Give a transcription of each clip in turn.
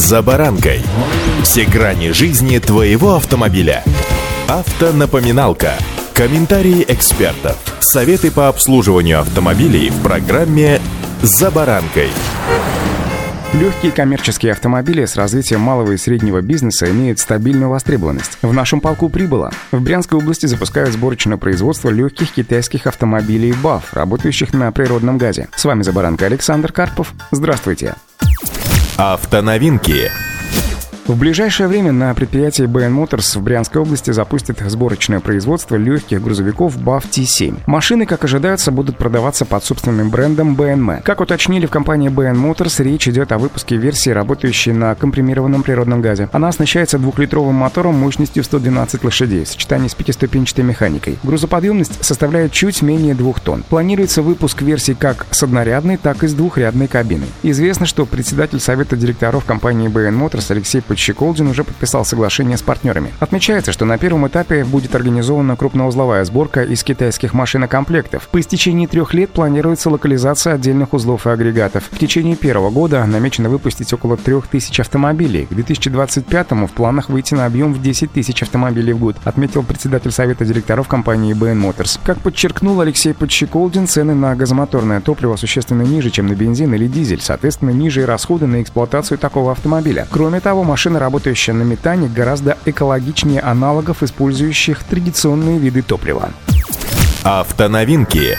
«За баранкой». Все грани жизни твоего автомобиля. Автонапоминалка. Комментарии экспертов. Советы по обслуживанию автомобилей в программе «За баранкой». Легкие коммерческие автомобили с развитием малого и среднего бизнеса имеют стабильную востребованность. В нашем полку прибыло. В Брянской области запускают сборочное производство легких китайских автомобилей BAF, работающих на природном газе. С вами за баранка Александр Карпов. Здравствуйте. Автоновинки. В ближайшее время на предприятии BN Motors в Брянской области запустят сборочное производство легких грузовиков BAF T7. Машины, как ожидается, будут продаваться под собственным брендом BNM. Как уточнили в компании BN Motors, речь идет о выпуске версии, работающей на компримированном природном газе. Она оснащается двухлитровым мотором мощностью 112 лошадей в сочетании с пятиступенчатой механикой. Грузоподъемность составляет чуть менее двух тонн. Планируется выпуск версий как с однорядной, так и с двухрядной кабиной. Известно, что председатель совета директоров компании BN Motors Алексей Почти Щеколдин уже подписал соглашение с партнерами. Отмечается, что на первом этапе будет организована крупноузловая сборка из китайских машинокомплектов. По истечении трех лет планируется локализация отдельных узлов и агрегатов. В течение первого года намечено выпустить около 3000 автомобилей. К 2025-му в планах выйти на объем в 10 тысяч автомобилей в год, отметил председатель совета директоров компании BN Motors. Как подчеркнул Алексей Подщеколдин, цены на газомоторное топливо существенно ниже, чем на бензин или дизель, соответственно, ниже и расходы на эксплуатацию такого автомобиля. Кроме того, машина машина, работающая на метане, гораздо экологичнее аналогов, использующих традиционные виды топлива. Автоновинки.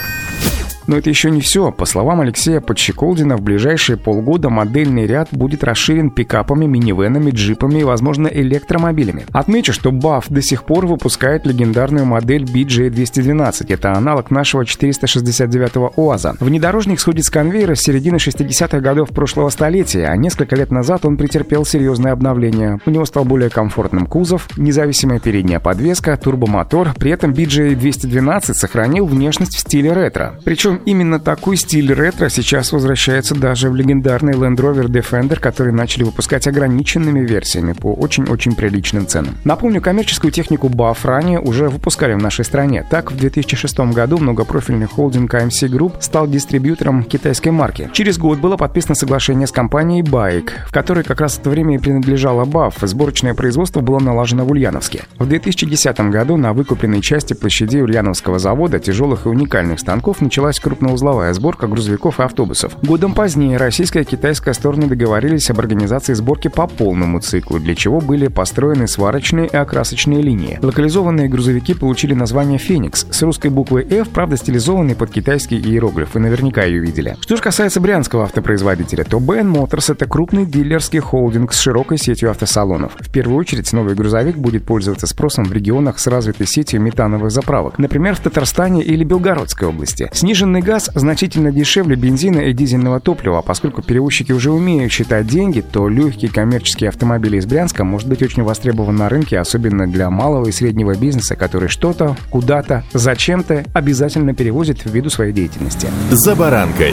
Но это еще не все. По словам Алексея Подщеколдина, в ближайшие полгода модельный ряд будет расширен пикапами, минивенами, джипами и, возможно, электромобилями. Отмечу, что BAF до сих пор выпускает легендарную модель BJ212. Это аналог нашего 469-го УАЗа. Внедорожник сходит с конвейера с середины 60-х годов прошлого столетия, а несколько лет назад он претерпел серьезное обновление. У него стал более комфортным кузов, независимая передняя подвеска, турбомотор. При этом BJ212 сохранил внешность в стиле ретро. Причем именно такой стиль ретро сейчас возвращается даже в легендарный Land Rover Defender, который начали выпускать ограниченными версиями по очень-очень приличным ценам. Напомню, коммерческую технику BAF ранее уже выпускали в нашей стране. Так, в 2006 году многопрофильный холдинг AMC Group стал дистрибьютором китайской марки. Через год было подписано соглашение с компанией Bike, в которой как раз в это время и принадлежала BAF. Сборочное производство было налажено в Ульяновске. В 2010 году на выкупленной части площади Ульяновского завода тяжелых и уникальных станков началась крупноузловая сборка грузовиков и автобусов. Годом позднее российская и китайская стороны договорились об организации сборки по полному циклу, для чего были построены сварочные и окрасочные линии. Локализованные грузовики получили название «Феникс» с русской буквой F, правда стилизованный под китайский иероглиф, вы наверняка ее видели. Что же касается брянского автопроизводителя, то BN Motors — это крупный дилерский холдинг с широкой сетью автосалонов. В первую очередь новый грузовик будет пользоваться спросом в регионах с развитой сетью метановых заправок, например, в Татарстане или Белгородской области. Снижен Сжиженный газ значительно дешевле бензина и дизельного топлива, поскольку перевозчики уже умеют считать деньги, то легкие коммерческие автомобили из Брянска может быть очень востребован на рынке, особенно для малого и среднего бизнеса, который что-то, куда-то, зачем-то обязательно перевозит ввиду своей деятельности. За баранкой.